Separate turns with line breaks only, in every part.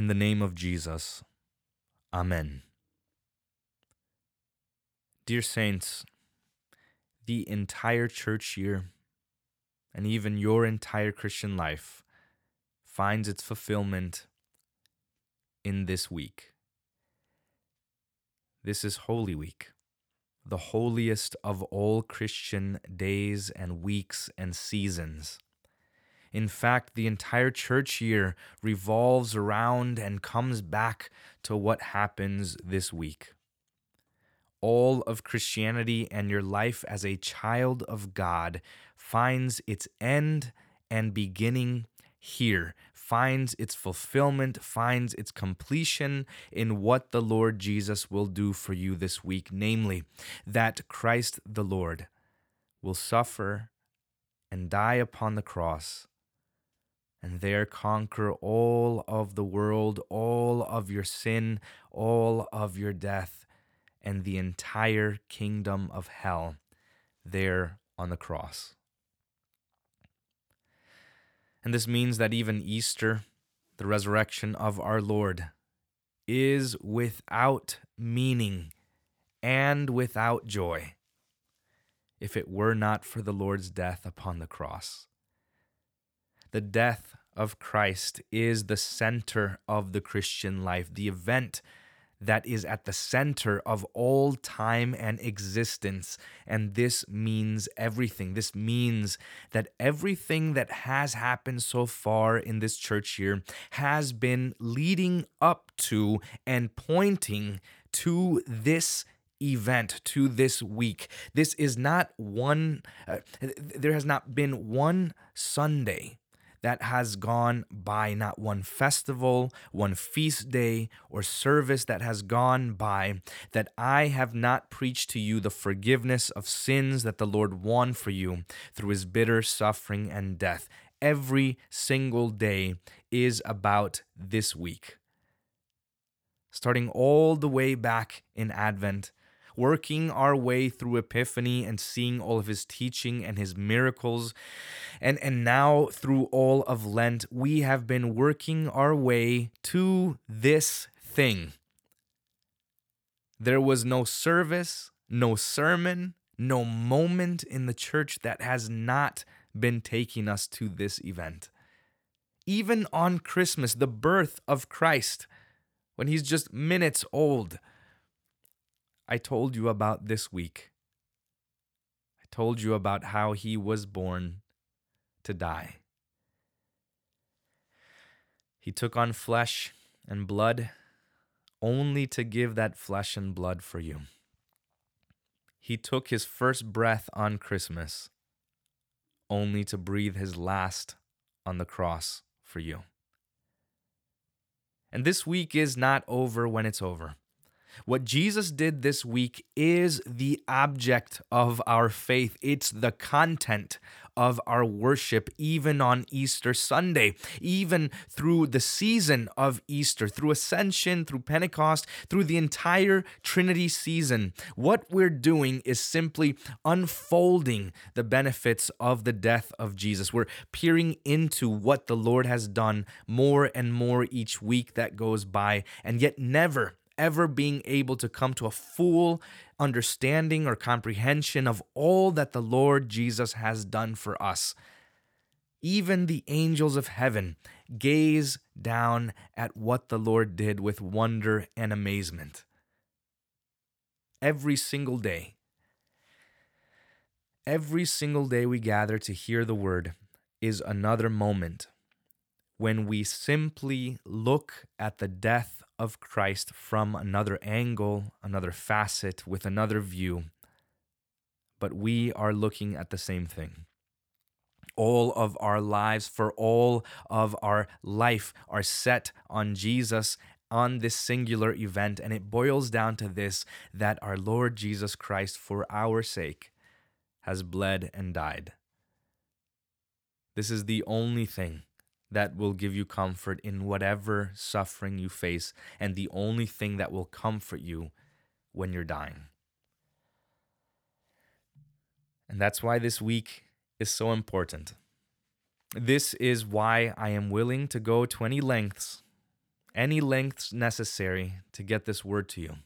In the name of Jesus. Amen. Dear Saints, the entire church year, and even your entire Christian life, finds its fulfillment in this week. This is Holy Week, the holiest of all Christian days and weeks and seasons. In fact, the entire church year revolves around and comes back to what happens this week. All of Christianity and your life as a child of God finds its end and beginning here, finds its fulfillment, finds its completion in what the Lord Jesus will do for you this week, namely, that Christ the Lord will suffer and die upon the cross and there conquer all of the world, all of your sin, all of your death, and the entire kingdom of hell there on the cross. And this means that even Easter, the resurrection of our Lord, is without meaning and without joy if it were not for the Lord's death upon the cross. The death of Christ is the center of the Christian life, the event that is at the center of all time and existence. And this means everything. This means that everything that has happened so far in this church year has been leading up to and pointing to this event to this week. This is not one, uh, there has not been one Sunday that has gone by, not one festival, one feast day, or service that has gone by, that I have not preached to you the forgiveness of sins that the Lord won for you through his bitter suffering and death. Every single day is about this week. Starting all the way back in Advent, working our way through Epiphany and seeing all of his teaching and his miracles. And, and now, through all of Lent, we have been working our way to this thing. There was no service, no sermon, no moment in the church that has not been taking us to this event. Even on Christmas, the birth of Christ, when he's just minutes old, I told you about this week. I told you about how he was born to die. He took on flesh and blood only to give that flesh and blood for you. He took his first breath on Christmas only to breathe his last on the cross for you. And this week is not over when it's over. What Jesus did this week is the object of our faith. It's the content of our worship, even on Easter Sunday, even through the season of Easter, through Ascension, through Pentecost, through the entire Trinity season. What we're doing is simply unfolding the benefits of the death of Jesus. We're peering into what the Lord has done more and more each week that goes by, and yet never ever being able to come to a full understanding or comprehension of all that the Lord Jesus has done for us. Even the angels of heaven gaze down at what the Lord did with wonder and amazement. Every single day, every single day we gather to hear the word is another moment when we simply look at the death of Christ from another angle, another facet, with another view. But we are looking at the same thing. All of our lives, for all of our life, are set on Jesus on this singular event. And it boils down to this that our Lord Jesus Christ, for our sake, has bled and died. This is the only thing that will give you comfort in whatever suffering you face, and the only thing that will comfort you when you're dying. And that's why this week is so important. This is why I am willing to go to any lengths any lengths necessary to get this word to you.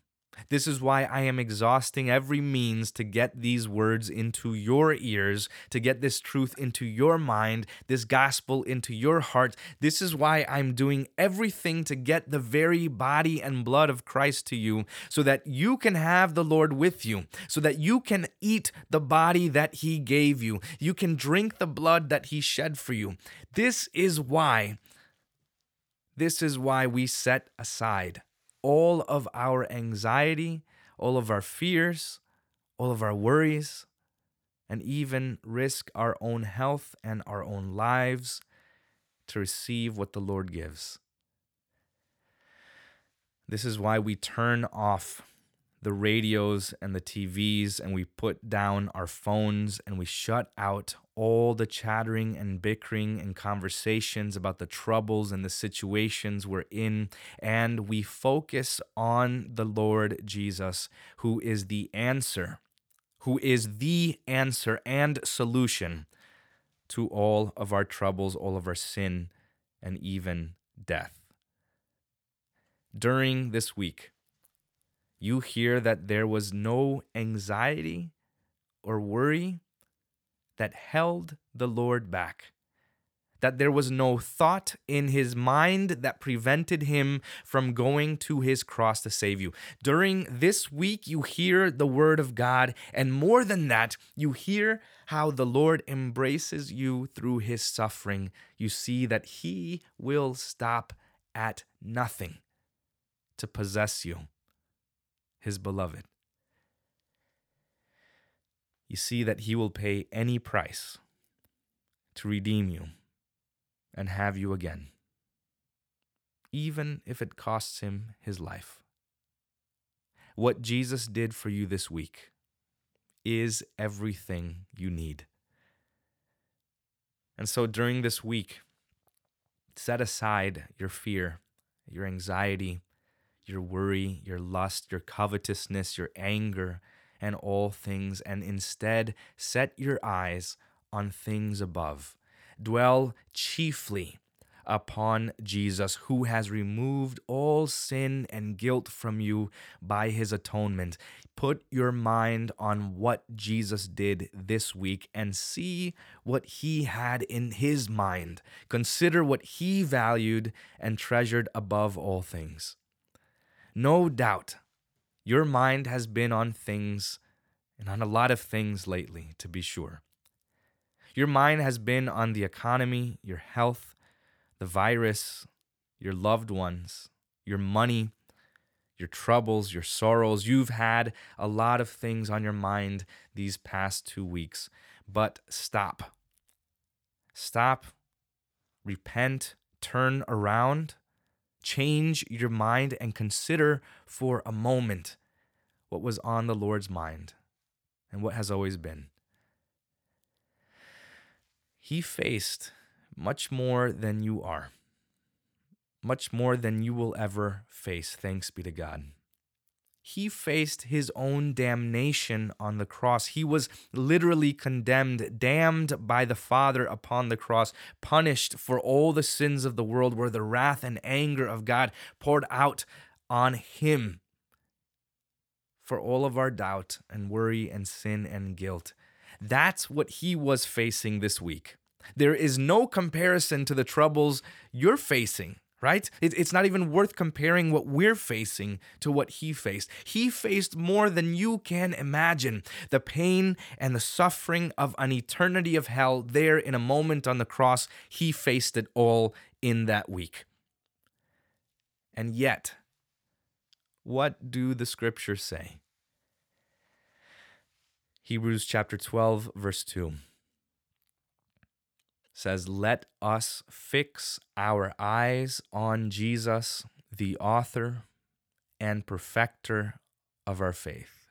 This is why I am exhausting every means to get these words into your ears, to get this truth into your mind, this gospel into your heart. This is why I'm doing everything to get the very body and blood of Christ to you, so that you can have the Lord with you, so that you can eat the body that He gave you, you can drink the blood that He shed for you. This is why. This is why we set aside all of our anxiety, all of our fears, all of our worries, and even risk our own health and our own lives to receive what the Lord gives. This is why we turn off the radios and the TVs and we put down our phones and we shut out all the chattering and bickering and conversations about the troubles and the situations we're in. And we focus on the Lord Jesus, who is the answer, who is the answer and solution to all of our troubles, all of our sin, and even death. During this week, you hear that there was no anxiety or worry that held the Lord back. That there was no thought in his mind that prevented him from going to his cross to save you. During this week, you hear the word of God, and more than that, you hear how the Lord embraces you through his suffering. You see that he will stop at nothing to possess you, his beloved you see that he will pay any price to redeem you and have you again, even if it costs him his life. What Jesus did for you this week is everything you need. And so during this week, set aside your fear, your anxiety, your worry, your lust, your covetousness, your anger, and all things, and instead set your eyes on things above. Dwell chiefly upon Jesus, who has removed all sin and guilt from you by his atonement. Put your mind on what Jesus did this week and see what he had in his mind. Consider what he valued and treasured above all things. No doubt your mind has been on things and on a lot of things lately, to be sure. Your mind has been on the economy, your health, the virus, your loved ones, your money, your troubles, your sorrows. You've had a lot of things on your mind these past two weeks. But stop. Stop. Repent. Turn around change your mind and consider for a moment what was on the Lord's mind and what has always been. He faced much more than you are, much more than you will ever face, thanks be to God he faced his own damnation on the cross. He was literally condemned, damned by the Father upon the cross, punished for all the sins of the world, where the wrath and anger of God poured out on him for all of our doubt and worry and sin and guilt. That's what he was facing this week. There is no comparison to the troubles you're facing right? It's not even worth comparing what we're facing to what he faced. He faced more than you can imagine. The pain and the suffering of an eternity of hell there in a moment on the cross, he faced it all in that week. And yet, what do the scriptures say? Hebrews chapter 12, verse 2 says, Let us fix our eyes on Jesus, the author and perfecter of our faith.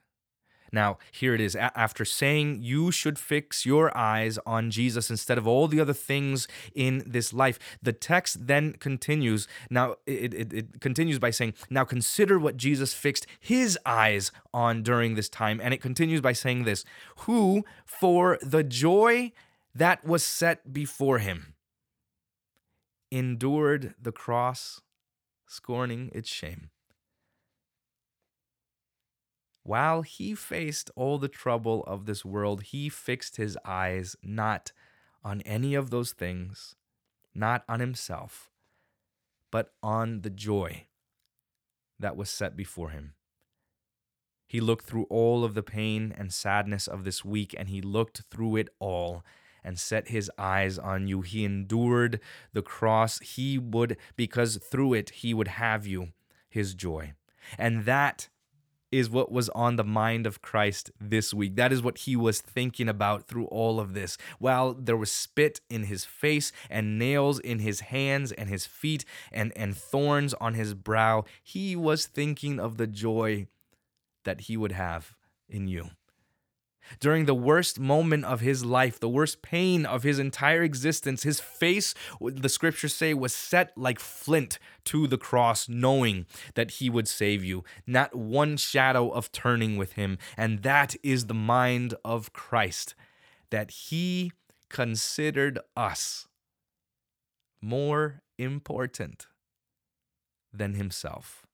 Now, here it is. After saying you should fix your eyes on Jesus instead of all the other things in this life, the text then continues. Now, it, it, it, continues by saying, Now consider what Jesus fixed his eyes on during this time. And it continues by saying this Who, for the joy that was set before him, endured the cross, scorning its shame. While he faced all the trouble of this world, he fixed his eyes not on any of those things, not on himself, but on the joy that was set before him. He looked through all of the pain and sadness of this week, and he looked through it all and set his eyes on you. He endured the cross. He would, because through it, he would have you, his joy. And that is what was on the mind of Christ this week. That is what he was thinking about through all of this. While there was spit in his face and nails in his hands and his feet and, and thorns on his brow, he was thinking of the joy that he would have in you. During the worst moment of his life, the worst pain of his entire existence, his face, the scriptures say, was set like flint to the cross, knowing that he would save you. Not one shadow of turning with him. And that is the mind of Christ, that he considered us more important than himself.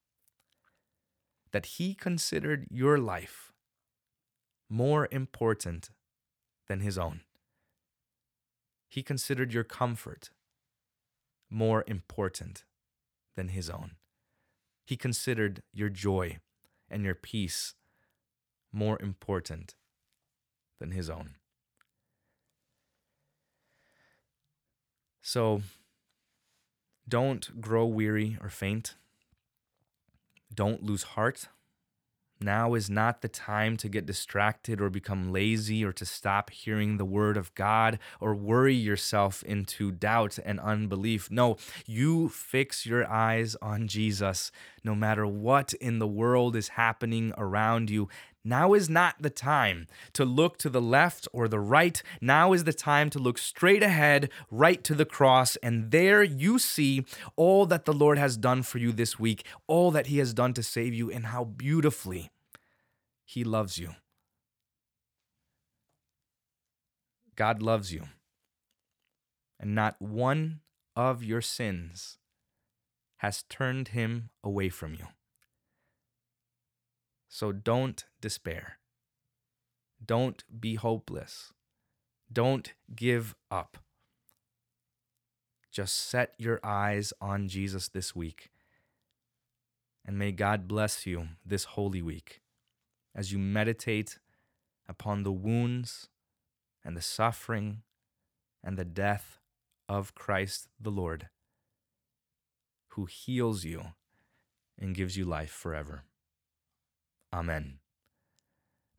That he considered your life more important than his own. He considered your comfort more important than his own. He considered your joy and your peace more important than his own. So don't grow weary or faint. Don't lose heart now is not the time to get distracted or become lazy or to stop hearing the word of God or worry yourself into doubt and unbelief. No, you fix your eyes on Jesus no matter what in the world is happening around you. Now is not the time to look to the left or the right. Now is the time to look straight ahead, right to the cross. And there you see all that the Lord has done for you this week, all that He has done to save you, and how beautifully He loves you. God loves you. And not one of your sins has turned Him away from you. So don't despair. Don't be hopeless. Don't give up. Just set your eyes on Jesus this week. And may God bless you this holy week as you meditate upon the wounds and the suffering and the death of Christ the Lord, who heals you and gives you life forever. Amen.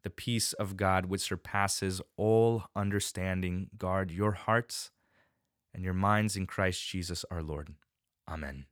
The peace of God, which surpasses all understanding, guard your hearts and your minds in Christ Jesus our Lord. Amen.